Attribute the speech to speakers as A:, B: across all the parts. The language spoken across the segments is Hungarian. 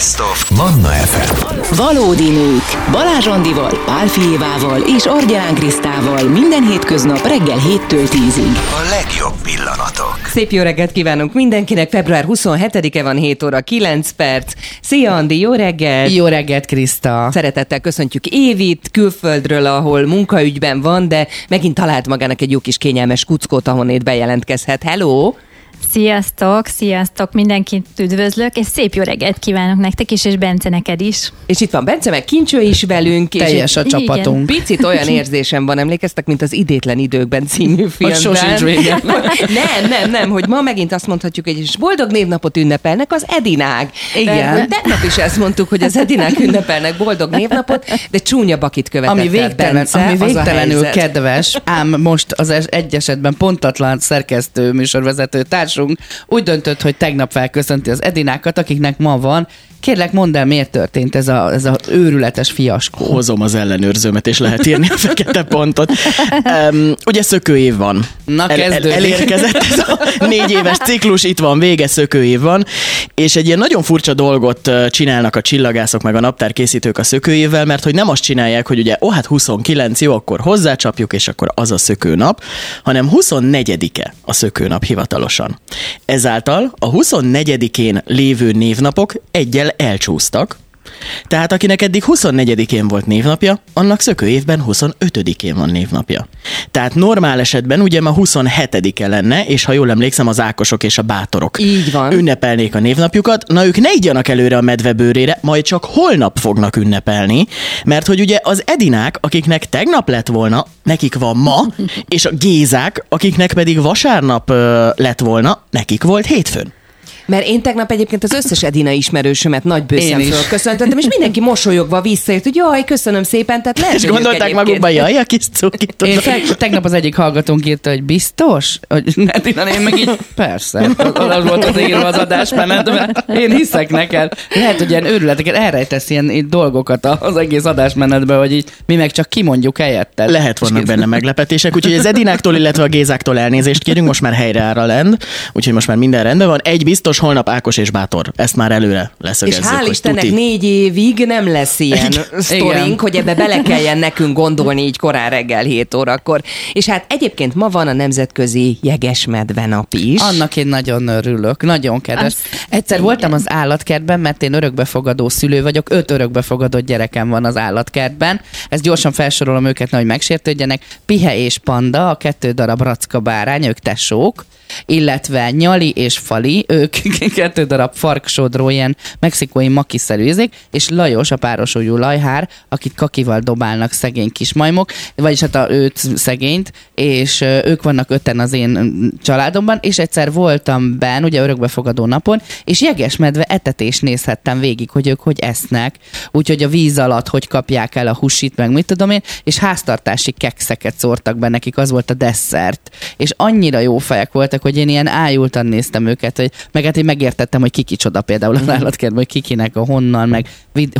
A: Best of Manna FM.
B: Valódi nők. Balázs Andival, Pál Fijévával és Argyán Krisztával minden hétköznap reggel 7-től 10-ig.
A: A legjobb pillanatok.
C: Szép jó reggelt kívánunk mindenkinek. Február 27-e van 7 óra 9 perc. Szia Andi, jó reggelt!
D: Jó reggelt, Kriszta!
C: Szeretettel köszöntjük Évit külföldről, ahol munkaügyben van, de megint talált magának egy jó kis kényelmes kuckót, ahonnét bejelentkezhet. Hello!
E: Sziasztok, sziasztok, mindenkit üdvözlök, és szép jó reggelt kívánok nektek is, és Bence neked is.
C: És itt van Bence, meg Kincső is velünk. és
D: Teljes a csapatunk.
C: Picit olyan érzésem van, emlékeztek, mint az Idétlen időkben című filmben.
D: sosincs vége.
C: nem, nem, nem, hogy ma megint azt mondhatjuk, hogy is boldog névnapot ünnepelnek az Edinák.
D: Igen.
C: De tegnap is ezt mondtuk, hogy az Edinák ünnepelnek boldog névnapot, de csúnya bakit követett
D: Ami,
C: el
D: végtelen,
C: Bence,
D: ami végtelenül kedves, ám most az egy esetben pontatlan szerkesztő műsorvezető társunk úgy döntött, hogy tegnap felköszönti az Edinákat, akiknek ma van. Kérlek, mondd el, miért történt ez a, ez a őrületes fiaskó.
F: hozom az ellenőrzőmet, és lehet írni a fekete pontot. Um, ugye szökőév van.
D: Na, kezdődik.
F: elérkezett ez a négy éves ciklus, itt van vége, szökőév van, és egy ilyen nagyon furcsa dolgot csinálnak a csillagászok meg a naptárkészítők a szökőévvel, mert hogy nem azt csinálják, hogy ugye, ó, hát 29, jó, akkor hozzácsapjuk, és akkor az a szökőnap, hanem 24-e a szökőnap hivatalosan. Ezáltal a 24-én lévő névnapok egyel elcsúsztak, tehát akinek eddig 24-én volt névnapja, annak szökő évben 25-én van névnapja. Tehát normál esetben ugye ma 27-e lenne, és ha jól emlékszem, az Ákosok és a Bátorok
C: Így van.
F: ünnepelnék a névnapjukat. Na ők ne igyanak előre a medvebőrére, majd csak holnap fognak ünnepelni, mert hogy ugye az Edinák, akiknek tegnap lett volna, nekik van ma, és a Gézák, akiknek pedig vasárnap ö, lett volna, nekik volt hétfőn.
C: Mert én tegnap egyébként az összes Edina ismerősömet nagy bőszemről
D: is.
C: köszöntöttem, és mindenki mosolyogva visszaért, hogy jaj, köszönöm szépen, tehát lehet,
F: És gondolták
C: egyébként-
F: magukban, jaj, a kis cuki,
D: Én te- tegnap az egyik hallgatónk írta, hogy biztos? Hogy Edina, én meg így, persze, az volt az írva az adásmenetben. Én hiszek neked. Lehet, hogy ilyen őrületeket elrejtesz ilyen, ilyen dolgokat az egész adásmenetben, hogy így mi meg csak kimondjuk helyette.
F: Lehet vannak benne meglepetések, úgyhogy az Edináktól, illetve a Gézáktól elnézést kérünk, most már helyre áll a lend, úgyhogy most már minden rendben van. Egy biztos, holnap Ákos és Bátor. Ezt már előre
C: És
F: leszögezzük,
C: hál'
F: hogy
C: Istennek
F: tuti.
C: négy évig nem lesz ilyen sztorink, hogy ebbe bele kelljen nekünk gondolni így korán reggel 7 órakor. És hát egyébként ma van a Nemzetközi Jegesmedve nap is.
D: Annak én nagyon örülök, nagyon kedves.
E: Az-
D: Egyszer
E: igen.
D: voltam az állatkertben, mert én örökbefogadó szülő vagyok, öt örökbefogadott gyerekem van az állatkertben. Ezt gyorsan felsorolom őket, nehogy megsértődjenek. Pihe és Panda, a kettő darab racka bárány, ők tesók, illetve Nyali és Fali, ők kettő darab farksodró, ilyen mexikói makiszerű ízék, és Lajos, a párosújú lajhár, akit kakival dobálnak szegény kismajmok, vagyis hát a őt szegényt, és ők vannak öten az én családomban, és egyszer voltam benn, ugye örökbefogadó napon, és jegesmedve etetést nézhettem végig, hogy ők hogy esznek, úgyhogy a víz alatt hogy kapják el a husit, meg mit tudom én, és háztartási kekszeket szórtak be nekik, az volt a desszert. És annyira jó fejek voltak, hogy én ilyen ájultan néztem őket, hogy meg hát én megértettem, hogy ki kicsoda például az állatkertben, hogy kikinek a honnan, meg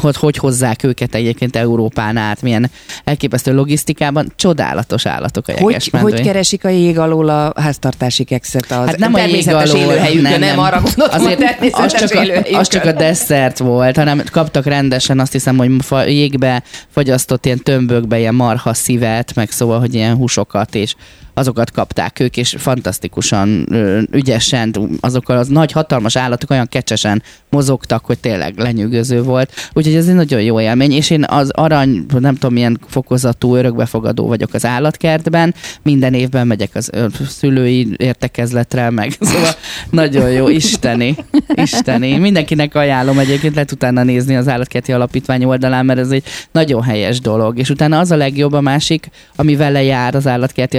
D: hogy, hogy hozzák őket egyébként Európán át, milyen elképesztő logisztikában. Csodálatos állatok a
C: hogy,
D: jegesmedvény.
C: hogy keresik a jég alól a háztartási kekszet az
D: Hát nem a jég alól,
C: élőhelyükön, nem, nem, arra gondoltam,
D: Azért az csak, a, az csak a desszert volt, hanem kaptak rendesen, azt hiszem, hogy jégbe fagyasztott ilyen tömbökbe ilyen marha szívet, meg szóval, hogy ilyen húsokat, és azokat kapták ők, és fantasztikusan, ügyesen, azokkal az nagy, hatalmas állatok olyan kecsesen mozogtak, hogy tényleg lenyűgöző volt. Úgyhogy ez egy nagyon jó élmény, és én az arany, nem tudom milyen fokozatú örökbefogadó vagyok az állatkertben, minden évben megyek az szülői értekezletre, meg szóval nagyon jó, isteni, isteni. Mindenkinek ajánlom egyébként, lehet utána nézni az állatkerti alapítvány oldalán, mert ez egy nagyon helyes dolog. És utána az a legjobb a másik, ami vele jár az állatkerti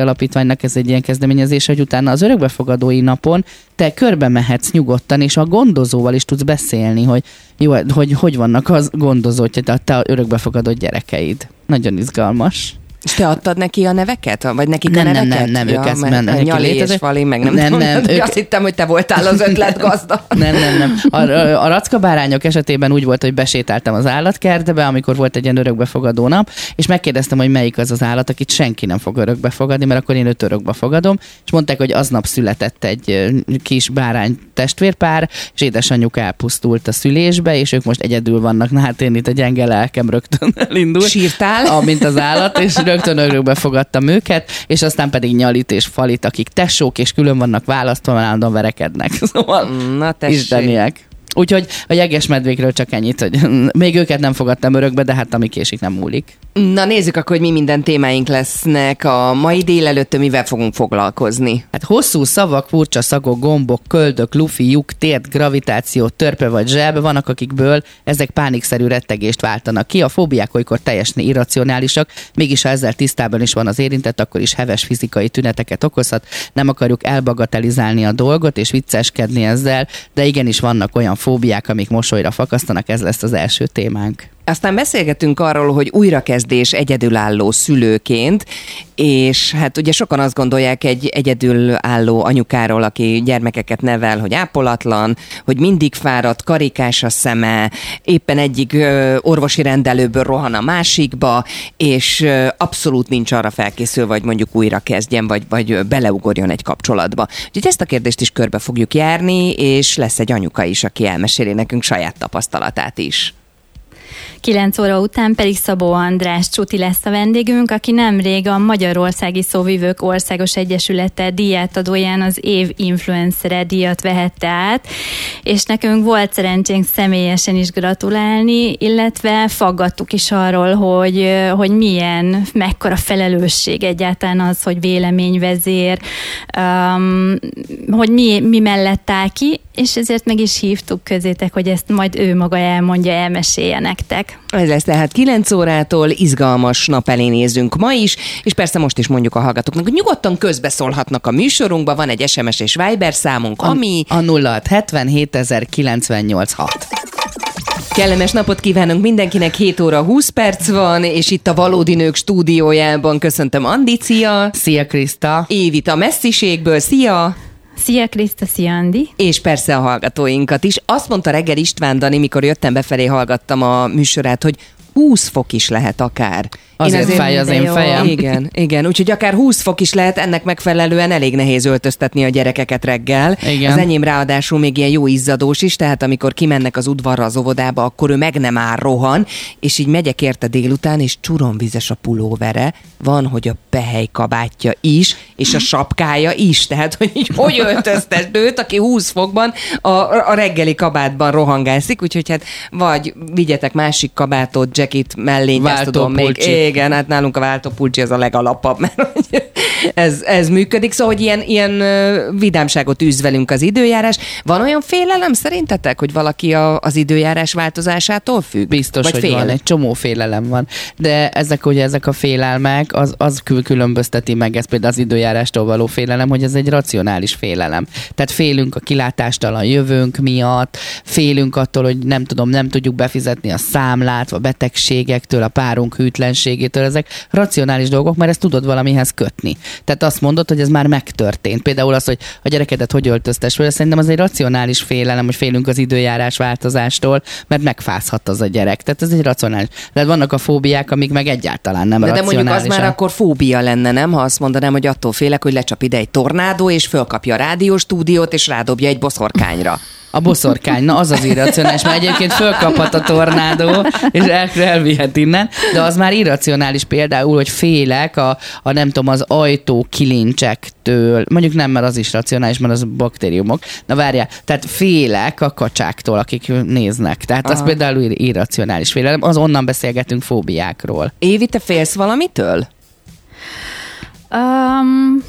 D: alapítványnak, ez egy ilyen kezdeményezés, hogy utána az örökbefogadói napon te körbe mehetsz nyugodtan, és a gondozóval is tudsz beszélni, hogy jó, hogy hogy vannak az gondozók, tehát te a örökbefogadott gyerekeid. Nagyon izgalmas.
C: És te adtad neki a neveket? Vagy nekik
D: Nem,
C: a
D: nem,
C: neveket?
D: nem, nem, ők ezt
C: mert
D: mennek,
C: a
D: neki
C: Nyali és
D: létezik.
C: Fali, meg nem,
D: Nem,
C: tudom,
D: nem, ők-
C: Azt hittem, hogy te voltál az ötletgazda.
D: Nem, nem, nem. A, a, rackabárányok esetében úgy volt, hogy besétáltam az állatkertbe, amikor volt egy ilyen örökbefogadó nap, és megkérdeztem, hogy melyik az az állat, akit senki nem fog örökbefogadni, mert akkor én őt örökbe fogadom, és mondták, hogy aznap született egy kis bárány testvérpár, és édesanyjuk elpusztult a szülésbe, és ők most egyedül vannak. Na hát én itt a gyenge lelkem rögtön elindult.
C: Sírtál?
D: A, mint az állat, és rögtön örökbe fogadtam őket, és aztán pedig nyalit és falit, akik tesók, és külön vannak választva, mert állandóan verekednek. Szóval
C: Na
D: isteniek. Úgyhogy a jeges medvékről csak ennyit, hogy még őket nem fogadtam örökbe, de hát ami késik nem múlik.
C: Na nézzük akkor, hogy mi minden témáink lesznek a mai délelőtt, mivel fogunk foglalkozni.
D: Hát hosszú szavak, furcsa szagok, gombok, köldök, lufi, lyuk, tért, gravitáció, törpe vagy zseb, vannak akikből ezek pánikszerű rettegést váltanak ki. A fóbiák olykor teljesen irracionálisak, mégis ha ezzel tisztában is van az érintett, akkor is heves fizikai tüneteket okozhat. Nem akarjuk elbagatelizálni a dolgot és vicceskedni ezzel, de igenis vannak olyan fóbiák, amik mosolyra fakasztanak, ez lesz az első témánk.
C: Aztán beszélgetünk arról, hogy újrakezdés egyedülálló szülőként, és hát ugye sokan azt gondolják egy egyedülálló anyukáról, aki gyermekeket nevel, hogy ápolatlan, hogy mindig fáradt, karikás a szeme, éppen egyik ö, orvosi rendelőből rohan a másikba, és ö, abszolút nincs arra felkészülve, hogy mondjuk újra kezdjen, vagy, vagy beleugorjon egy kapcsolatba. Úgyhogy ezt a kérdést is körbe fogjuk járni, és lesz egy anyuka is, aki elmeséli nekünk saját tapasztalatát is.
E: 9 óra után pedig Szabó András Csuti lesz a vendégünk, aki nemrég a Magyarországi Szóvivők Országos Egyesülete díjátadóján az év influencere díjat vehette át, és nekünk volt szerencsénk személyesen is gratulálni, illetve faggattuk is arról, hogy, hogy milyen, mekkora felelősség egyáltalán az, hogy véleményvezér, um, hogy mi, mi mellett áll ki, és ezért meg is hívtuk közétek, hogy ezt majd ő maga elmondja, elmesélje nektek.
C: Ez lesz tehát 9 órától, izgalmas nap elé nézünk ma is, és persze most is mondjuk a hallgatóknak, hogy nyugodtan közbeszólhatnak a műsorunkba, van egy SMS és Viber számunk, ami
D: A 0670
C: kellemes napot kívánunk mindenkinek, 7 óra 20 perc van, és itt a Valódi Nők stúdiójában köszöntöm Andi, szia!
D: Szia Kriszta!
C: Évit a messziségből, szia!
E: Szia Kriszta, szia Andi!
C: És persze a hallgatóinkat is. Azt mondta reggel István Dani, mikor jöttem befelé, hallgattam a műsorát, hogy 20 fok is lehet akár.
D: Azért fáj az én fejem.
C: Igen, igen. Úgyhogy akár 20 fok is lehet, ennek megfelelően elég nehéz öltöztetni a gyerekeket reggel.
D: Igen.
C: Az enyém ráadásul még ilyen jó izzadós is, tehát amikor kimennek az udvarra az óvodába, akkor ő meg nem áll rohan, és így megyek érte délután, és csuromvizes a pulóvere, van, hogy a pehely kabátja is, és a sapkája is, tehát hogy így hogy öltöztet őt, aki 20 fokban a, a reggeli kabátban rohangászik, úgyhogy hát vagy vigyetek másik kabátot, jacket mellényt, tudom még. Igen, hát nálunk a váltópulcsi az a legalapabb, mert ez, ez működik, szóval hogy ilyen, ilyen vidámságot űz velünk az időjárás. Van olyan félelem szerintetek, hogy valaki a, az időjárás változásától függ?
D: Biztos,
C: Vagy
D: hogy
C: fél?
D: van, egy csomó félelem van. De ezek ugye ezek a félelmek, az, az kül- különbözteti meg, ez például az időjárástól való félelem, hogy ez egy racionális félelem. Tehát félünk a kilátástalan jövőnk miatt, félünk attól, hogy nem tudom, nem tudjuk befizetni a számlát, a betegségektől, a párunk hűtlenségétől. Ezek racionális dolgok, mert ezt tudod valamihez kötni. Tehát azt mondod, hogy ez már megtörtént. Például az, hogy a gyerekedet hogy öltöztes föl, szerintem az egy racionális félelem, hogy félünk az időjárás változástól, mert megfázhat az a gyerek. Tehát ez egy racionális. De vannak a fóbiák, amik meg egyáltalán nem
C: De, de mondjuk az már akkor fóbia lenne, nem? Ha azt mondanám, hogy attól félek, hogy lecsap ide egy tornádó, és fölkapja a rádióstúdiót, és rádobja egy boszorkányra.
D: A boszorkány, na az az irracionális, mert egyébként fölkaphat a tornádó, és el, elvihet innen, de az már irracionális például, hogy félek a, a nem tudom, az ajtó kilincsektől, mondjuk nem, mert az is racionális, mert az baktériumok. Na várjál, tehát félek a kacsáktól, akik néznek. Tehát az
C: Aha.
D: például ir- irracionális félelem, az onnan beszélgetünk fóbiákról.
C: Évi, te félsz valamitől?
E: Um,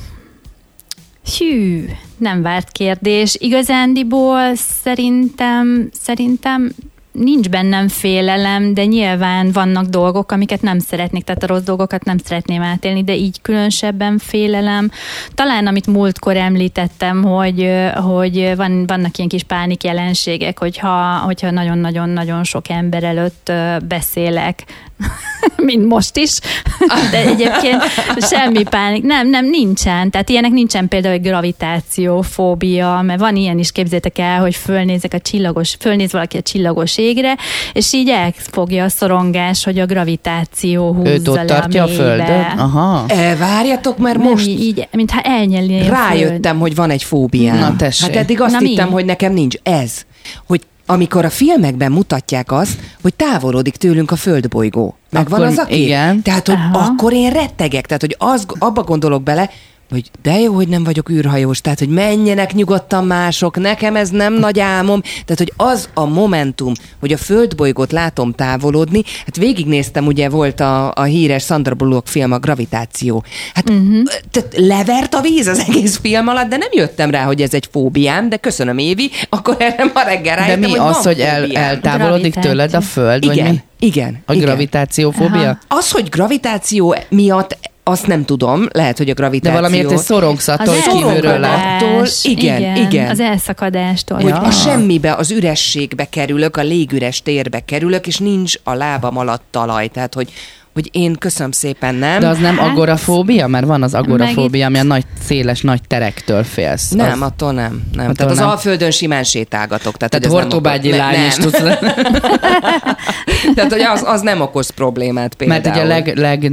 E: hű, nem várt kérdés. Igazándiból szerintem, szerintem nincs bennem félelem, de nyilván vannak dolgok, amiket nem szeretnék, tehát a rossz dolgokat nem szeretném átélni, de így különösebben félelem. Talán amit múltkor említettem, hogy, hogy van, vannak ilyen kis pánik jelenségek, hogyha, hogyha nagyon-nagyon-nagyon sok ember előtt beszélek, mint most is, de egyébként semmi pánik. Nem, nem, nincsen. Tehát ilyenek nincsen például, hogy gravitációfóbia, mert van ilyen is, képzétek el, hogy fölnézek a csillagos, fölnéz valaki a csillagos égre, és így elfogja a szorongás, hogy a gravitáció húzza
D: Őt ott
E: le
D: tartja a,
E: mélybe.
D: földön? Aha.
C: E, várjatok, mert
E: Nem,
C: most
E: így, mintha elnyelné a föld.
C: rájöttem, hogy van egy fóbiám.
D: Na, tessék.
C: Hát eddig azt
E: Na, mi?
C: hittem, hogy nekem nincs. Ez, hogy amikor a filmekben mutatják azt, hogy távolodik tőlünk a földbolygó. Megvan
D: Akkor
C: az a kép?
D: igen.
C: Tehát, hogy
E: Aha.
C: akkor én rettegek. Tehát, hogy az, abba gondolok bele, hogy de jó, hogy nem vagyok űrhajós, tehát, hogy menjenek nyugodtan mások, nekem ez nem nagy álmom. Tehát, hogy az a momentum, hogy a földbolygót látom távolodni, hát végignéztem, ugye volt a, a híres Sandra Bullock film, a Gravitáció. Hát uh-huh. tehát levert a víz az egész film alatt, de nem jöttem rá, hogy ez egy fóbiám, de köszönöm Évi, akkor erre ma reggel
D: De
C: rájöttem,
D: mi
C: hogy
D: az, hogy el, eltávolodik
E: Gravitáció.
D: tőled a föld? Vagy
C: Igen,
D: mi?
C: igen.
D: A
C: igen.
D: gravitációfóbia?
E: Aha.
C: Az, hogy gravitáció miatt azt nem tudom, lehet, hogy a
D: De
C: gravitáció...
D: valamiért egy szorongsz attól, hogy kívülről lát.
E: elszakadás,
C: Igen, igen.
E: Az elszakadástól.
C: hogy
D: Ja.
C: a semmibe, az ürességbe kerülök, a légüres térbe kerülök, és nincs a lábam alatt talaj. Tehát, hogy, hogy én köszönöm szépen, nem?
D: De az nem
E: Hát-
D: agorafóbia? Mert van az agorafóbia, ami a nagy, széles, nagy terektől félsz.
C: nem,
D: az,
C: attól nem. nem.
D: Attól
C: tehát az
D: nem.
C: Alföldön simán sétálgatok. Tehát,
D: tehát
C: nem
D: hortobágyi
C: okoz-
D: lány is
C: nem.
D: tudsz lenni.
C: Tehát, hogy az, az nem okoz problémát például.
D: Mert ugye a leg, leg,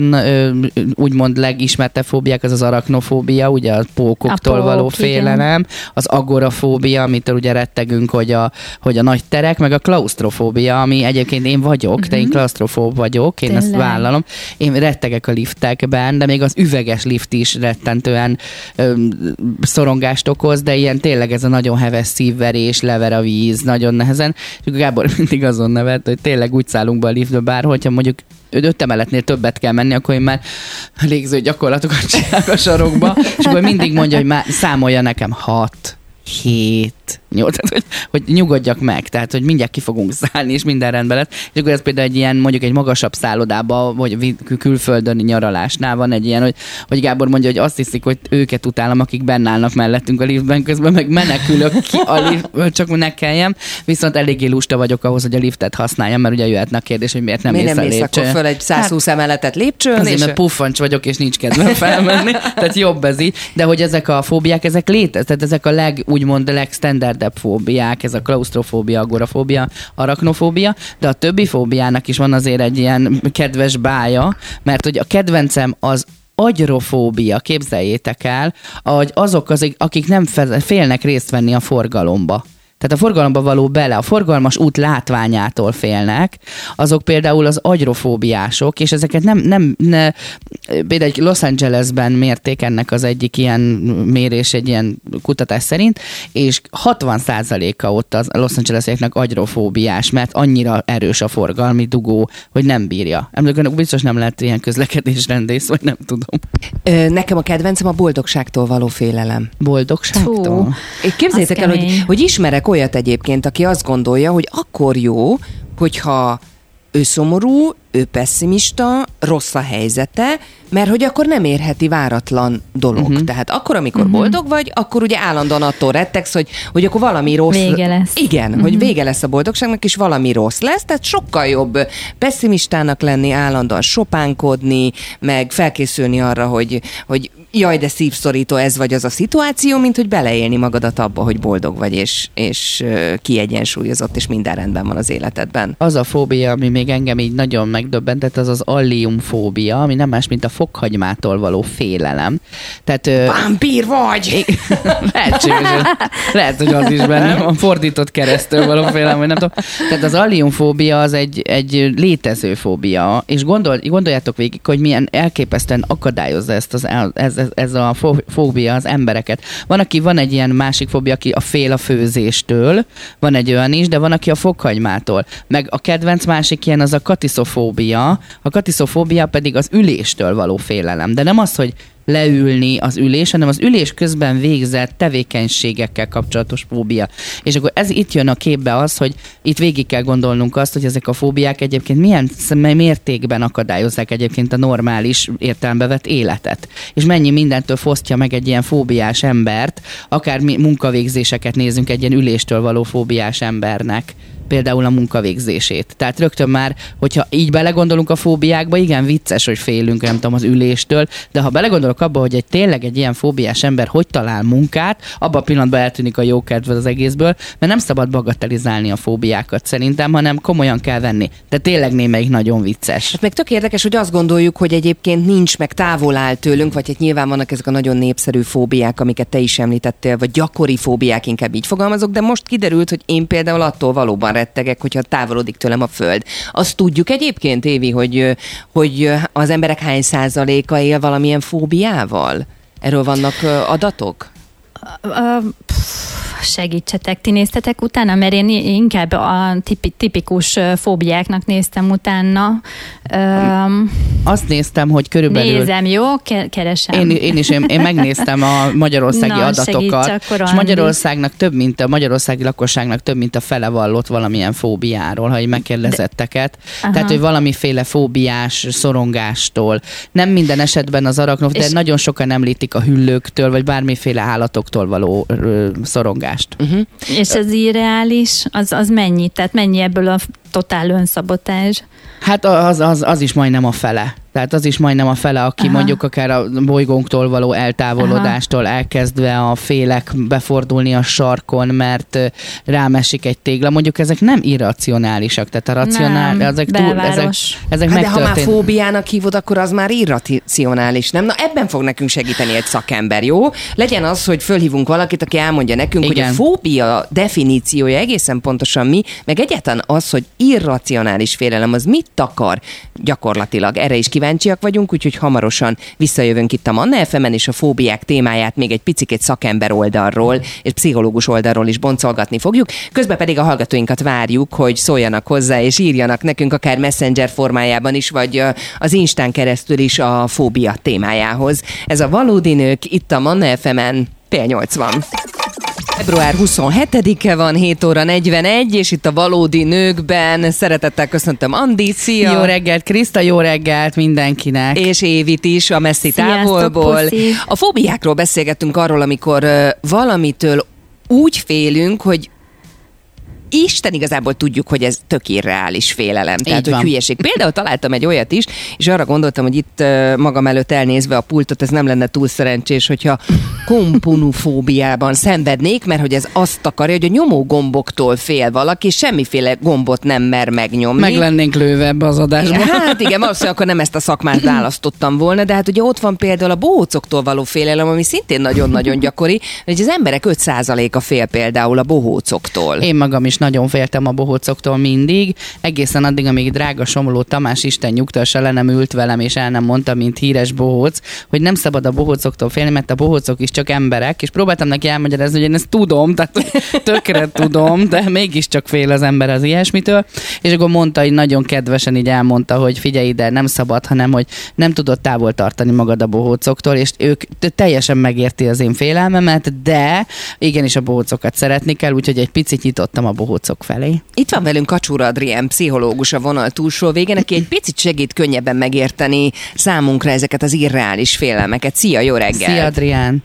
D: úgymond legismertebb fóbiák az az arachnofóbia, ugye a pókoktól
E: A pók,
D: való félelem, az agorafóbia, amitől ugye rettegünk, hogy a, hogy a nagy terek, meg a klaustrofóbia, ami egyébként én vagyok, de én klaustrofób vagyok, én ezt
E: Tényleg?
D: Vállalom. Én rettegek a liftekben, de még az üveges lift is rettentően ö, szorongást okoz, de ilyen tényleg ez a nagyon heves szívverés, lever a víz, nagyon nehezen. És Gábor mindig azon nevet, hogy tényleg úgy szállunk be a liftbe, bár hogyha mondjuk öt emeletnél többet kell menni, akkor én már légző gyakorlatokat csinálok a sarokba, és akkor mindig mondja, hogy már számolja nekem hat, hét, nyolc, tehát hogy, hogy nyugodjak meg, tehát hogy mindjárt ki fogunk szállni, és minden rendben lesz. És akkor ez például egy ilyen, mondjuk egy magasabb szállodába, vagy külföldön nyaralásnál van egy ilyen, hogy, hogy Gábor mondja, hogy azt hiszik, hogy őket utálom, akik benne állnak mellettünk a liftben, közben meg menekülök ki a liftből, csak ne kelljem, viszont eléggé lusta vagyok ahhoz, hogy a liftet használjam, mert ugye jöhetne a kérdés, hogy miért nem
C: Miért nem mész akkor föl egy 120 emeletet lépcsőn?
D: Azért,
C: és
D: mert puffancs vagyok, és nincs kedvem felmenni, tehát jobb ez így. De hogy ezek a fóbiák, ezek léteznek, tehát ezek a leg, úgymond a legstandardebb fóbiák, ez a klaustrofóbia, agorafóbia, arachnofóbia, de a többi fóbiának is van azért egy ilyen kedves bája, mert hogy a kedvencem az agyrofóbia, képzeljétek el, hogy azok, az, akik nem félnek részt venni a forgalomba. Tehát a forgalomba való bele, a forgalmas út látványától félnek, azok például az agyrofóbiások, és ezeket nem, nem ne, például Los Angelesben mérték ennek az egyik ilyen mérés, egy ilyen kutatás szerint, és 60%-a ott az Los Angelesieknek agyrofóbiás, mert annyira erős a forgalmi dugó, hogy nem bírja. Emlékszem, biztos nem lehet ilyen közlekedésrendész, vagy nem tudom.
C: Nekem a kedvencem a boldogságtól való félelem.
D: Boldogságtól?
E: Fú.
C: Képzeljétek el, hogy, hogy ismerek olyat egyébként, aki azt gondolja, hogy akkor jó, hogyha ő szomorú, ő pessimista, rossz a helyzete, mert hogy akkor nem érheti váratlan dolog.
E: Mhm.
C: Uh-huh. Tehát akkor, amikor uh-huh. boldog vagy, akkor ugye állandóan attól rettegsz, hogy, hogy akkor valami rossz...
E: Vége lesz.
C: Igen, uh-huh. hogy vége lesz a boldogságnak, és valami rossz lesz, tehát sokkal jobb pessimistának lenni, állandóan sopánkodni, meg felkészülni arra, hogy, hogy jaj, de szívszorító ez vagy az a szituáció, mint hogy beleélni magadat abba, hogy boldog vagy, és, és kiegyensúlyozott, és minden rendben van az életedben.
D: Az a fóbia, ami még engem így nagyon megdöbbentett, az az alliumfóbia, ami nem más, mint a fokhagymától való félelem. Tehát, ö,
C: Vámpír vagy!
D: Lehetséges. Lehet, hogy az is bennem a fordított keresztül való félelem, vagy nem tudom. Tehát az alliumfóbia az egy, egy létező fóbia, és gondol, gondoljátok végig, hogy milyen elképesztően akadályozza ezt az, ez, ez, ez a fó- fóbia az embereket. Van, aki van egy ilyen másik fóbia, aki a fél a főzéstől, van egy olyan is, de van, aki a fokhagymától. Meg a kedvenc másik ilyen az a katiszofóbia, a katiszofóbia pedig az üléstől való félelem. De nem az, hogy leülni az ülés, hanem az ülés közben végzett tevékenységekkel kapcsolatos fóbia. És akkor ez itt jön a képbe az, hogy itt végig kell gondolnunk azt, hogy ezek a fóbiák egyébként milyen mértékben akadályozzák egyébként a normális értelembe vett életet. És mennyi mindentől fosztja meg egy ilyen fóbiás embert, akár mi munkavégzéseket nézünk egy ilyen üléstől való fóbiás embernek például a munkavégzését. Tehát rögtön már, hogyha így belegondolunk a fóbiákba, igen, vicces, hogy félünk, nem tudom, az üléstől, de ha belegondolok abba, hogy egy tényleg egy ilyen fóbiás ember hogy talál munkát, abban a pillanatban eltűnik a jó kedv az egészből, mert nem szabad bagatelizálni a fóbiákat szerintem, hanem komolyan kell venni. De tényleg némelyik nagyon vicces.
C: Hát meg tök érdekes, hogy azt gondoljuk, hogy egyébként nincs, meg távol áll tőlünk, vagy hát nyilván vannak ezek a nagyon népszerű fóbiák, amiket te is említettél, vagy gyakori fóbiák, inkább így fogalmazok, de most kiderült, hogy én például attól valóban rettegek, hogyha távolodik tőlem a föld. Azt tudjuk egyébként, Évi, hogy, hogy az emberek hány százaléka él valamilyen fóbiával? Erről vannak adatok?
E: Uh, segítsetek, ti néztetek utána, mert én inkább a tipi, tipikus fóbiáknak néztem utána. Um,
D: Azt néztem, hogy körülbelül...
E: Nézem, jó? Keresem.
D: Én, én is, én, én megnéztem a magyarországi Na, adatokat, és Magyarországnak több, mint a magyarországi lakosságnak több, mint a fele vallott valamilyen fóbiáról, ha így megkérdezetteket. De, Tehát, hogy valamiféle fóbiás szorongástól. Nem minden esetben az araknov, de nagyon sokan említik a hüllőktől, vagy bármiféle állatoktól való szorongást tudást.
E: Uh-huh. És ez irreális, az, az mennyi? Tehát mennyi ebből a totál önszabotás?
D: Hát az, az, az is majdnem a fele. Tehát az is majdnem a fele, aki Aha. mondjuk akár a bolygónktól való eltávolodástól Aha. elkezdve a félek befordulni a sarkon, mert rámesik egy tégla. Mondjuk ezek nem irracionálisak, tehát a racionál, nem, ezek, túl, ezek, ezek
C: hát De ha már fóbiának hívod, akkor az már irracionális, nem? Na ebben fog nekünk segíteni egy szakember, jó? Legyen az, hogy fölhívunk valakit, aki elmondja nekünk, Igen. hogy a fóbia definíciója egészen pontosan mi, meg egyáltalán az, hogy irracionális félelem, az mit akar gyakorlatilag. Erre is kíváncsiak vagyunk, úgyhogy hamarosan visszajövünk itt a Manna fm és a fóbiák témáját még egy picit szakember oldalról és pszichológus oldalról is boncolgatni fogjuk. Közben pedig a hallgatóinkat várjuk, hogy szóljanak hozzá és írjanak nekünk akár messenger formájában is, vagy az Instán keresztül is a fóbia témájához. Ez a Valódi Nők itt a Manna FM-en, P80. Február 27-e van, 7 óra 41, és itt a Valódi Nőkben szeretettel köszöntöm Andi, szia!
D: Jó reggelt, Kriszta, jó reggelt mindenkinek!
C: És Évit is a messzi Sziasztok, távolból. Puszi. A fóbiákról beszélgettünk arról, amikor valamitől úgy félünk, hogy Isten igazából tudjuk, hogy ez tök irreális félelem. Tehát, hogy hülyeség. Például találtam egy olyat is, és arra gondoltam, hogy itt magam előtt elnézve a pultot, ez nem lenne túl szerencsés, hogyha kompunufóbiában szenvednék, mert hogy ez azt akarja, hogy a nyomó gomboktól fél valaki, és semmiféle gombot nem mer megnyomni.
D: Meg lennénk lőve ebbe az adásba.
C: Hát igen, valószínűleg akkor nem ezt a szakmát választottam volna, de hát ugye ott van például a bohócoktól való félelem, ami szintén nagyon-nagyon gyakori, hogy az emberek 5%-a fél például a bohócoktól.
D: Én magam is nagyon féltem a bohócoktól mindig, egészen addig, amíg drága Somló Tamás Isten nyugtassa le nem ült velem, és el nem mondta, mint híres bohóc, hogy nem szabad a bohócoktól félni, mert a bohócok is csak emberek, és próbáltam neki elmagyarázni, hogy én ezt tudom, tehát tökre tudom, de mégiscsak fél az ember az ilyesmitől, és akkor mondta, hogy nagyon kedvesen így elmondta, hogy figyelj ide, nem szabad, hanem hogy nem tudod távol tartani magad a bohócoktól, és ők teljesen megérti az én félelmemet, de igenis a bohócokat szeretni kell, úgyhogy egy picit nyitottam a bohócok felé.
C: Itt van velünk Kacsúra Adrien, pszichológus a vonal túlsó végén, aki egy picit segít könnyebben megérteni számunkra ezeket az irreális félelmeket. Szia, jó reggel!
D: Szia, Adrián!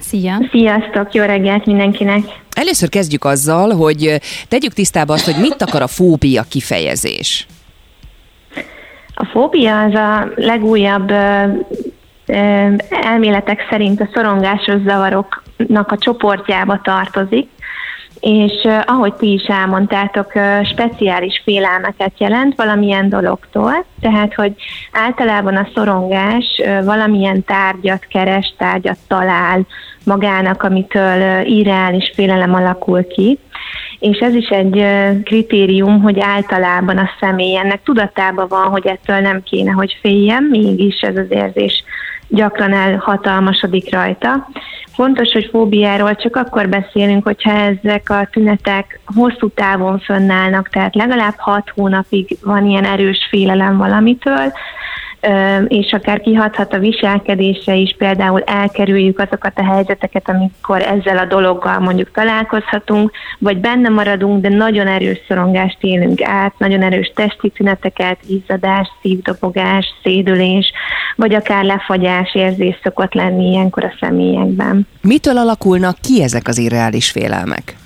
E: Szia!
G: Sziasztok, jó reggelt mindenkinek!
C: Először kezdjük azzal, hogy tegyük tisztába azt, hogy mit akar a fóbia kifejezés.
G: A fóbia az a legújabb elméletek szerint a szorongásos zavaroknak a csoportjába tartozik, és ahogy ti is elmondtátok, speciális félelmeket jelent valamilyen dologtól, tehát hogy általában a szorongás valamilyen tárgyat keres, tárgyat talál magának, amitől irreális félelem alakul ki, és ez is egy kritérium, hogy általában a személy ennek tudatában van, hogy ettől nem kéne, hogy féljem, mégis ez az érzés gyakran elhatalmasodik rajta. Fontos, hogy fóbiáról csak akkor beszélünk, hogyha ezek a tünetek hosszú távon fönnállnak, tehát legalább hat hónapig van ilyen erős félelem valamitől, és akár kihathat a viselkedésre is, például elkerüljük azokat a helyzeteket, amikor ezzel a dologgal mondjuk találkozhatunk, vagy benne maradunk, de nagyon erős szorongást élünk át, nagyon erős testi tüneteket, izzadás, szívdobogás, szédülés, vagy akár lefagyás érzés szokott lenni ilyenkor a személyekben.
C: Mitől alakulnak ki ezek az irreális félelmek?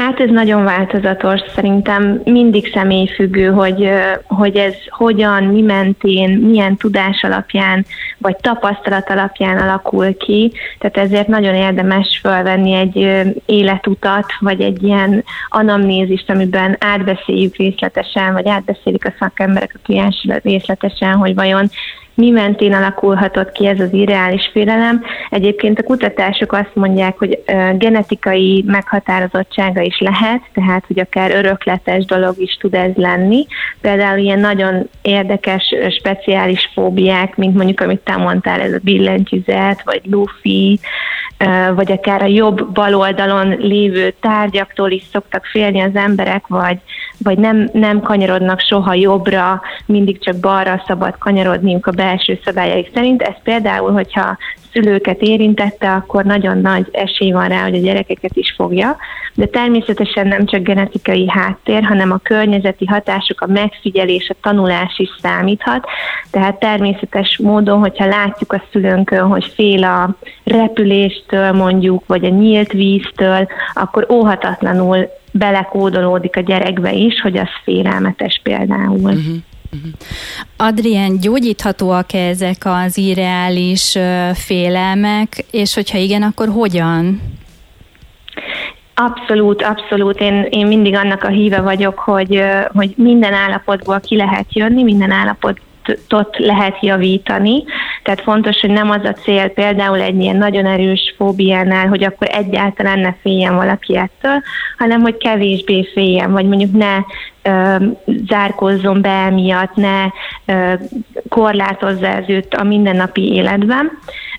G: Hát ez nagyon változatos, szerintem mindig személyfüggő, hogy, hogy ez hogyan, mi mentén, milyen tudás alapján, vagy tapasztalat alapján alakul ki, tehát ezért nagyon érdemes felvenni egy életutat, vagy egy ilyen anamnézist, amiben átbeszéljük részletesen, vagy átbeszélik a szakemberek a kliens részletesen, hogy vajon mi mentén alakulhatott ki ez az irreális félelem. Egyébként a kutatások azt mondják, hogy genetikai meghatározottsága is lehet, tehát hogy akár örökletes dolog is tud ez lenni. Például ilyen nagyon érdekes, speciális fóbiák, mint mondjuk, amit te mondtál, ez a billentyűzet, vagy lufi, vagy akár a jobb-bal oldalon lévő tárgyaktól is szoktak félni az emberek, vagy, vagy nem, nem kanyarodnak soha jobbra, mindig csak balra szabad kanyarodniuk a belső szabályaik szerint. Ez például, hogyha szülőket érintette, akkor nagyon nagy esély van rá, hogy a gyerekeket is fogja. De természetesen nem csak genetikai háttér, hanem a környezeti hatások, a megfigyelés, a tanulás is számíthat. Tehát természetes módon, hogyha látjuk a szülőnkön, hogy fél a repüléstől mondjuk, vagy a nyílt víztől, akkor óhatatlanul belekódolódik a gyerekbe is, hogy az félelmetes például. Uh-huh.
E: Adrien, gyógyíthatóak ezek az irreális félelmek, és hogyha igen, akkor hogyan?
G: Abszolút, abszolút. Én, én mindig annak a híve vagyok, hogy, hogy minden állapotból ki lehet jönni, minden állapot tudatot lehet javítani. Tehát fontos, hogy nem az a cél például egy ilyen nagyon erős fóbiánál, hogy akkor egyáltalán ne féljen valaki ettől, hanem hogy kevésbé féljen, vagy mondjuk ne ö, zárkozzon be emiatt, ne ö, korlátozza ez őt a mindennapi életben.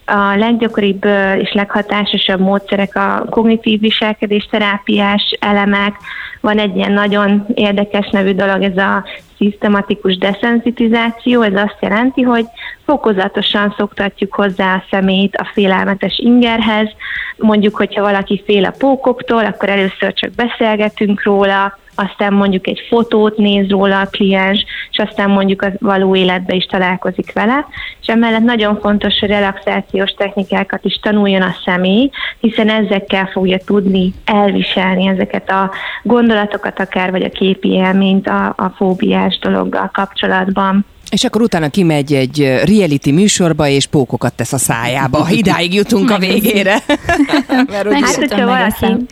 G: A leggyakoribb és leghatásosabb módszerek a kognitív viselkedés terápiás elemek. Van egy ilyen nagyon érdekes nevű dolog, ez a szisztematikus desensitizáció, ez azt jelenti, hogy fokozatosan szoktatjuk hozzá a szemét a félelmetes ingerhez. Mondjuk, hogyha valaki fél a pókoktól, akkor először csak beszélgetünk róla, aztán mondjuk egy fotót néz róla a kliens, és aztán mondjuk az való életbe is találkozik vele, és emellett nagyon fontos, hogy relaxációs technikákat is tanuljon a személy, hiszen ezekkel fogja tudni elviselni ezeket a gondolatokat akár, vagy a képi élményt a, a fóbiás dologgal kapcsolatban.
C: És akkor utána kimegy egy reality műsorba, és pókokat tesz a szájába. Idáig jutunk a végére.
G: Mert hát, hogyha valaki,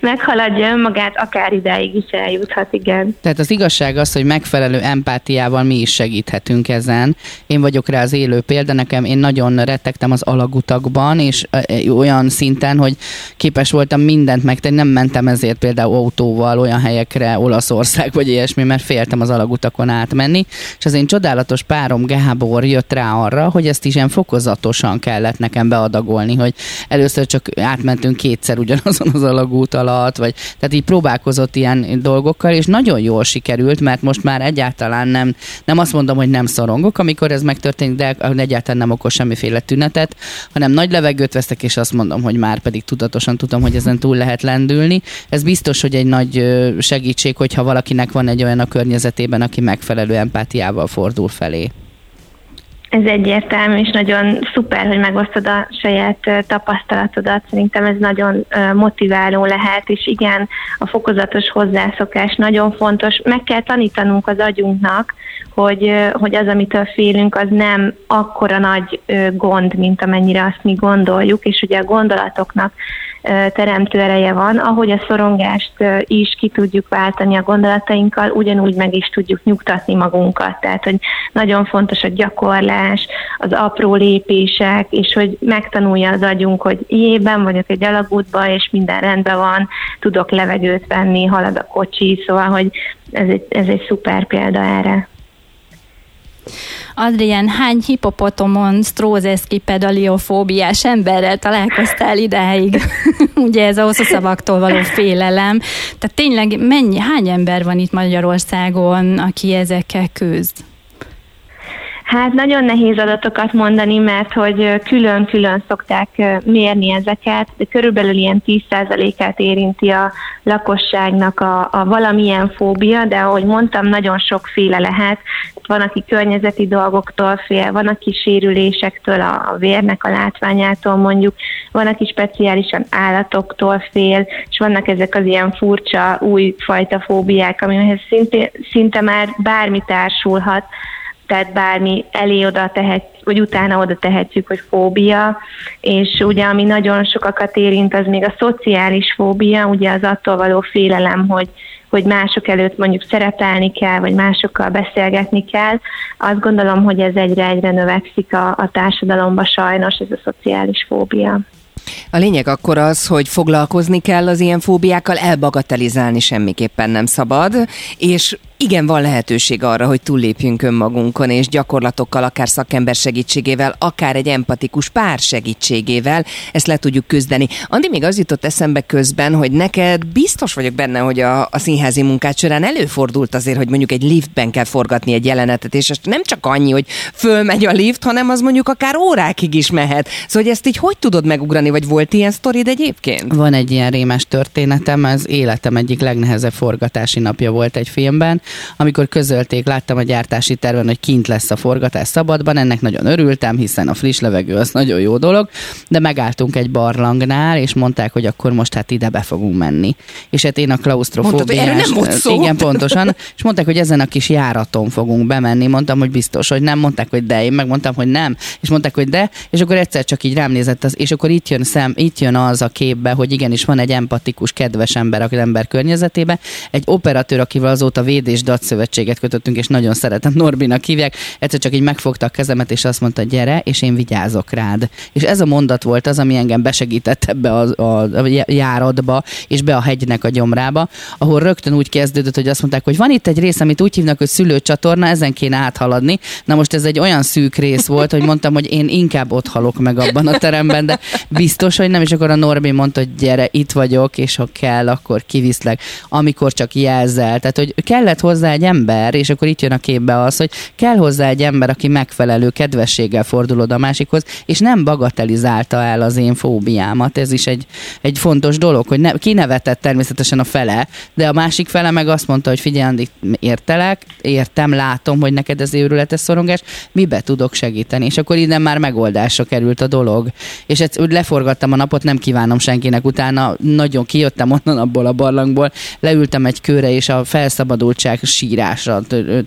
G: meghaladja önmagát, akár ideig is eljuthat, igen.
D: Tehát az igazság az, hogy megfelelő empátiával mi is segíthetünk ezen. Én vagyok rá az élő példa, nekem én nagyon rettegtem az alagutakban, és olyan szinten, hogy képes voltam mindent megtenni, nem mentem ezért például autóval olyan helyekre, Olaszország vagy ilyesmi, mert féltem az alagutakon átmenni, és az én csodálatos párom Gábor jött rá arra, hogy ezt is ilyen fokozatosan kellett nekem beadagolni, hogy először csak átmentünk kétszer ugyanazon az alagút út alatt, vagy tehát így próbálkozott ilyen dolgokkal, és nagyon jól sikerült, mert most már egyáltalán nem, nem azt mondom, hogy nem szorongok, amikor ez megtörténik, de egyáltalán nem okos semmiféle tünetet, hanem nagy levegőt vesztek, és azt mondom, hogy már pedig tudatosan tudom, hogy ezen túl lehet lendülni. Ez biztos, hogy egy nagy segítség, hogyha valakinek van egy olyan a környezetében, aki megfelelő empátiával fordul felé.
G: Ez egyértelmű, és nagyon szuper, hogy megosztod a saját tapasztalatodat. Szerintem ez nagyon motiváló lehet, és igen, a fokozatos hozzászokás nagyon fontos. Meg kell tanítanunk az agyunknak, hogy, hogy az, amitől félünk, az nem akkora nagy gond, mint amennyire azt mi gondoljuk, és ugye a gondolatoknak teremtő ereje van, ahogy a szorongást is ki tudjuk váltani a gondolatainkkal, ugyanúgy meg is tudjuk nyugtatni magunkat. Tehát, hogy nagyon fontos a gyakorlás, az apró lépések, és hogy megtanulja az agyunk, hogy éjében vagyok egy alagútban, és minden rendben van, tudok levegőt venni, halad a kocsi, szóval, hogy ez egy, ez egy szuper példa erre.
E: Adrián, hány hipopotomon strózeszki pedaliofóbiás emberrel találkoztál idáig? Ugye ez a hosszú szavaktól való félelem. Tehát tényleg mennyi, hány ember van itt Magyarországon, aki ezekkel küzd?
G: Hát nagyon nehéz adatokat mondani, mert hogy külön-külön szokták mérni ezeket, de körülbelül ilyen 10%-át érinti a lakosságnak a, a valamilyen fóbia, de ahogy mondtam, nagyon sokféle lehet. Van, aki környezeti dolgoktól fél, van, aki sérülésektől, a vérnek a látványától mondjuk, van, aki speciálisan állatoktól fél, és vannak ezek az ilyen furcsa új fajta fóbiák, amihez szinte, szinte már bármi társulhat, tehát bármi elé oda tehet, vagy utána oda tehetjük, hogy fóbia, és ugye ami nagyon sokakat érint, az még a szociális fóbia, ugye az attól való félelem, hogy hogy mások előtt mondjuk szerepelni kell, vagy másokkal beszélgetni kell. Azt gondolom, hogy ez egyre-egyre növekszik a, a társadalomba sajnos, ez a szociális fóbia.
C: A lényeg akkor az, hogy foglalkozni kell az ilyen fóbiákkal, elbagatelizálni semmiképpen nem szabad, és igen, van lehetőség arra, hogy túllépjünk önmagunkon, és gyakorlatokkal, akár szakember segítségével, akár egy empatikus pár segítségével ezt le tudjuk küzdeni. Andi, még az jutott eszembe közben, hogy neked biztos vagyok benne, hogy a, a színházi munkát során előfordult azért, hogy mondjuk egy liftben kell forgatni egy jelenetet, és nem csak annyi, hogy fölmegy a lift, hanem az mondjuk akár órákig is mehet. Szóval, hogy ezt így hogy tudod megugrani, vagy volt ilyen sztorid egyébként?
D: Van egy ilyen rémes történetem, az életem egyik legnehezebb forgatási napja volt egy filmben, amikor közölték, láttam a gyártási terven, hogy kint lesz a forgatás szabadban, ennek nagyon örültem, hiszen a friss levegő az nagyon jó dolog, de megálltunk egy barlangnál, és mondták, hogy akkor most hát ide be fogunk menni. És hát én a klaustrofóbiás... Igen, pontosan. És mondták, hogy ezen a kis járaton fogunk bemenni. Mondtam, hogy biztos, hogy nem. Mondták, hogy de. Én megmondtam, hogy nem. És mondták, hogy de. És akkor egyszer csak így rám nézett az, és akkor itt jön szem, itt jön az a képbe, hogy igenis van egy empatikus, kedves ember az ember környezetébe, egy operatőr, akivel azóta védés és datszövetséget kötöttünk, és nagyon szeretem, Norbinak hívják. Egyszer csak így megfogta a kezemet, és azt mondta, gyere, és én vigyázok rád. És ez a mondat volt az, ami engem besegített ebbe a, a, a járatba, és be a hegynek a gyomrába, ahol rögtön úgy kezdődött, hogy azt mondták, hogy van itt egy rész, amit úgy hívnak, hogy szülőcsatorna, ezen kéne áthaladni. Na most ez egy olyan szűk rész volt, hogy mondtam, hogy én inkább ott halok meg abban a teremben, de biztos, hogy nem, és akkor a Norbi mondta, hogy gyere, itt vagyok, és ha kell, akkor kiviszlek, amikor csak jelzel. Tehát, hogy kellett hozzá egy ember, és akkor itt jön a képbe az, hogy kell hozzá egy ember, aki megfelelő kedvességgel fordul oda a másikhoz, és nem bagatelizálta el az én fóbiámat. Ez is egy, egy fontos dolog, hogy ne, kinevetett természetesen a fele, de a másik fele meg azt mondta, hogy figyelj, Andi, értelek, értem, látom, hogy neked ez őrületes szorongás, mibe tudok segíteni. És akkor innen már megoldásra került a dolog. És ezt leforgattam a napot, nem kívánom senkinek. Utána nagyon kijöttem onnan abból a barlangból, leültem egy körre, és a felszabadultság sírásra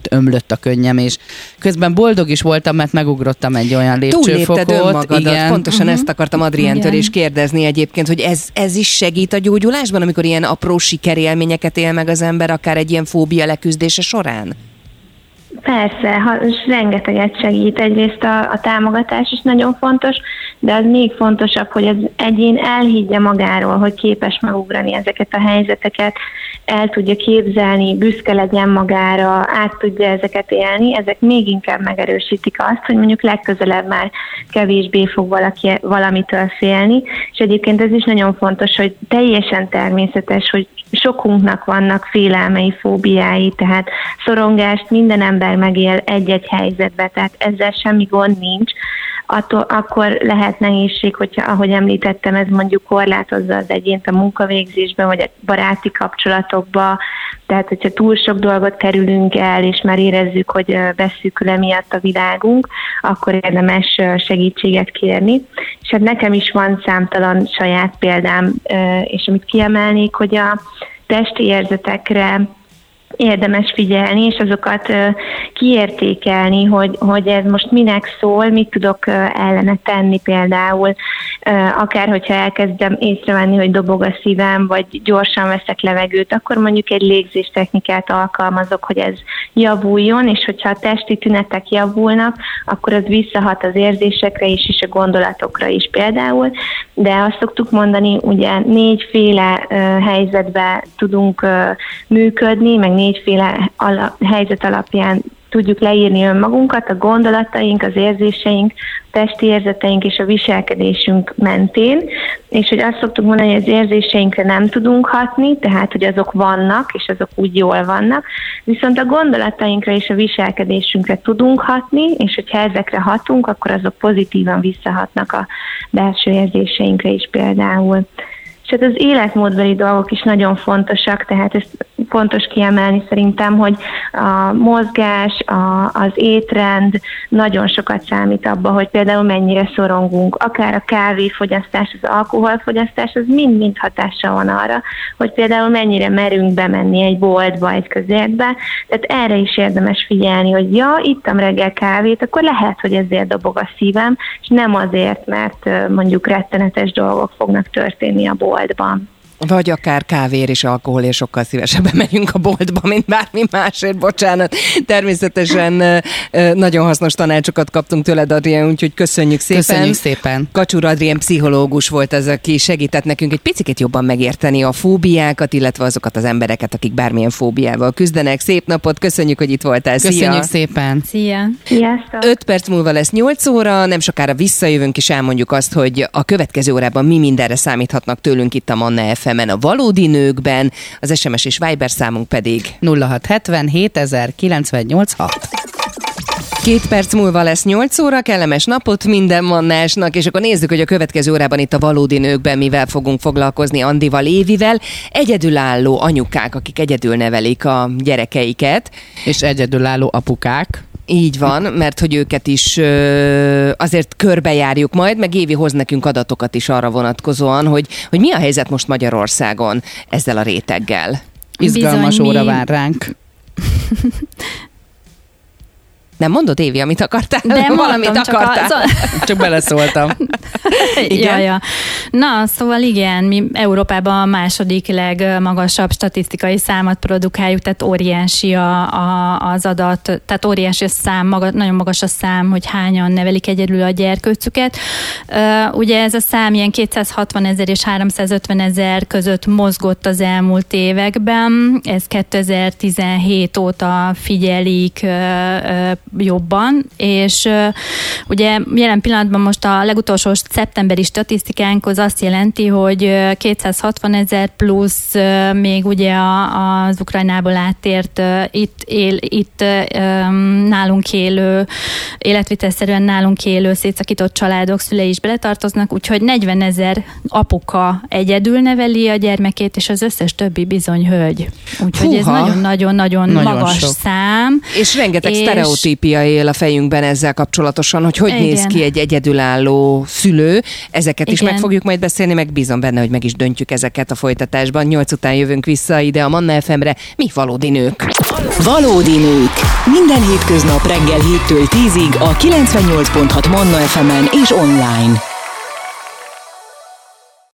D: ömlött a könnyem, és közben boldog is voltam, mert megugrottam egy olyan lépcsőfokot.
C: Túllépted önmagadat, igen. pontosan uh-huh. ezt akartam Adrientől is kérdezni egyébként, hogy ez, ez is segít a gyógyulásban, amikor ilyen apró sikerélményeket él meg az ember, akár egy ilyen fóbia leküzdése során?
G: Persze, ha, rengeteget segít. Egyrészt a, a támogatás is nagyon fontos, de az még fontosabb, hogy az egyén elhiggye magáról, hogy képes megugrani ezeket a helyzeteket, el tudja képzelni, büszke legyen magára, át tudja ezeket élni, ezek még inkább megerősítik azt, hogy mondjuk legközelebb már kevésbé fog valaki valamitől félni, és egyébként ez is nagyon fontos, hogy teljesen természetes, hogy sokunknak vannak félelmei, fóbiái, tehát szorongást minden ember megél egy-egy helyzetbe, tehát ezzel semmi gond nincs, attól, akkor lehet nehézség, hogyha, ahogy említettem, ez mondjuk korlátozza az egyént a munkavégzésben, vagy a baráti kapcsolatokba, tehát hogyha túl sok dolgot kerülünk el, és már érezzük, hogy beszűkül emiatt a világunk, akkor érdemes segítséget kérni. És hát nekem is van számtalan saját példám, és amit kiemelnék, hogy a testi érzetekre érdemes figyelni, és azokat kiértékelni, hogy, hogy ez most minek szól, mit tudok ellene tenni például, akár hogyha elkezdem észrevenni, hogy dobog a szívem, vagy gyorsan veszek levegőt, akkor mondjuk egy légzés technikát alkalmazok, hogy ez javuljon, és hogyha a testi tünetek javulnak, akkor az visszahat az érzésekre is, és a gondolatokra is például, de azt szoktuk mondani, ugye négyféle helyzetben tudunk működni, meg négyféle ala, helyzet alapján tudjuk leírni önmagunkat, a gondolataink, az érzéseink, testi érzeteink és a viselkedésünk mentén, és hogy azt szoktuk mondani, hogy az érzéseinkre nem tudunk hatni, tehát hogy azok vannak, és azok úgy jól vannak, viszont a gondolatainkra és a viselkedésünkre tudunk hatni, és hogyha ezekre hatunk, akkor azok pozitívan visszahatnak a belső érzéseinkre is például. És hát az életmódbeli dolgok is nagyon fontosak, tehát ezt fontos kiemelni szerintem, hogy a mozgás, a, az étrend nagyon sokat számít abba, hogy például mennyire szorongunk, akár a kávéfogyasztás, az alkoholfogyasztás, az mind-mind hatása van arra, hogy például mennyire merünk bemenni egy boltba, egy közértbe, tehát erre is érdemes figyelni, hogy ja, ittam reggel kávét, akkor lehet, hogy ezért dobog a szívem, és nem azért, mert mondjuk rettenetes dolgok fognak történni a boltban.
C: Vagy akár kávér és alkoholért sokkal szívesebben megyünk a boltba, mint bármi másért, bocsánat. Természetesen nagyon hasznos tanácsokat kaptunk tőled, Adrien, úgyhogy köszönjük szépen.
D: Köszönjük szépen.
C: Kacsur Adrien pszichológus volt az, aki segített nekünk egy picit jobban megérteni a fóbiákat, illetve azokat az embereket, akik bármilyen fóbiával küzdenek. Szép napot, köszönjük, hogy itt voltál.
D: Köszönjük
C: Szia.
D: szépen.
E: Szia!
G: Sziasztok!
C: 5 perc múlva lesz 8 óra, nem sokára visszajövünk, és elmondjuk azt, hogy a következő órában mi mindenre számíthatnak tőlünk itt a Manna FM-en, a valódi nőkben, az SMS és Viber számunk pedig
D: 0670 7098 6.
C: Két perc múlva lesz 8 óra, kellemes napot minden mannásnak, és akkor nézzük, hogy a következő órában itt a valódi nőkben mivel fogunk foglalkozni Andival, Évivel. Egyedülálló anyukák, akik egyedül nevelik a gyerekeiket.
D: És egyedülálló apukák.
C: Így van, mert hogy őket is ö, azért körbejárjuk majd, meg Évi hoz nekünk adatokat is arra vonatkozóan, hogy, hogy mi a helyzet most Magyarországon ezzel a réteggel.
D: Izgalmas
E: Bizony,
D: óra
E: mi-
D: vár ránk.
C: Nem mondod, Évi, amit akartál?
E: De
C: Valamit
E: mondtam, csak
C: akartál.
E: A,
D: Csak beleszóltam.
C: Igen?
E: Ja, ja. Na, szóval igen, mi Európában a második legmagasabb statisztikai számot produkáljuk, tehát óriási a, a, az adat, tehát óriási a szám, maga, nagyon magas a szám, hogy hányan nevelik egyedül a gyerkőcüket. Uh, ugye ez a szám ilyen 260 ezer és 350 ezer között mozgott az elmúlt években, ez 2017 óta figyelik uh, uh, jobban, és ugye jelen pillanatban most a legutolsó szeptemberi statisztikánk az azt jelenti, hogy ö, 260 ezer plusz még ugye az Ukrajnából áttért itt, él, itt nálunk élő, életvitelszerűen nálunk élő szétszakított családok szülei is beletartoznak, úgyhogy 40 ezer apuka egyedül neveli a gyermekét, és az összes többi bizony hölgy. Úgyhogy ez
C: Húha.
E: nagyon-nagyon-nagyon
D: Nagyon
E: magas
D: sok.
E: szám.
C: És rengeteg
E: És-
C: sztereotípia él a fejünkben ezzel kapcsolatosan, hogy hogy
E: Igen.
C: néz ki egy egyedülálló szülő. Ezeket is
E: Igen.
C: meg fogjuk majd beszélni, meg bízom benne, hogy meg is döntjük ezeket a folytatásban. Nyolc után jövünk vissza ide a Manna FM-re. Mi valódi nők.
B: Valódi nők. Minden hétköznap reggel 7-től 10-ig a 98.6 Manna FM-en és online.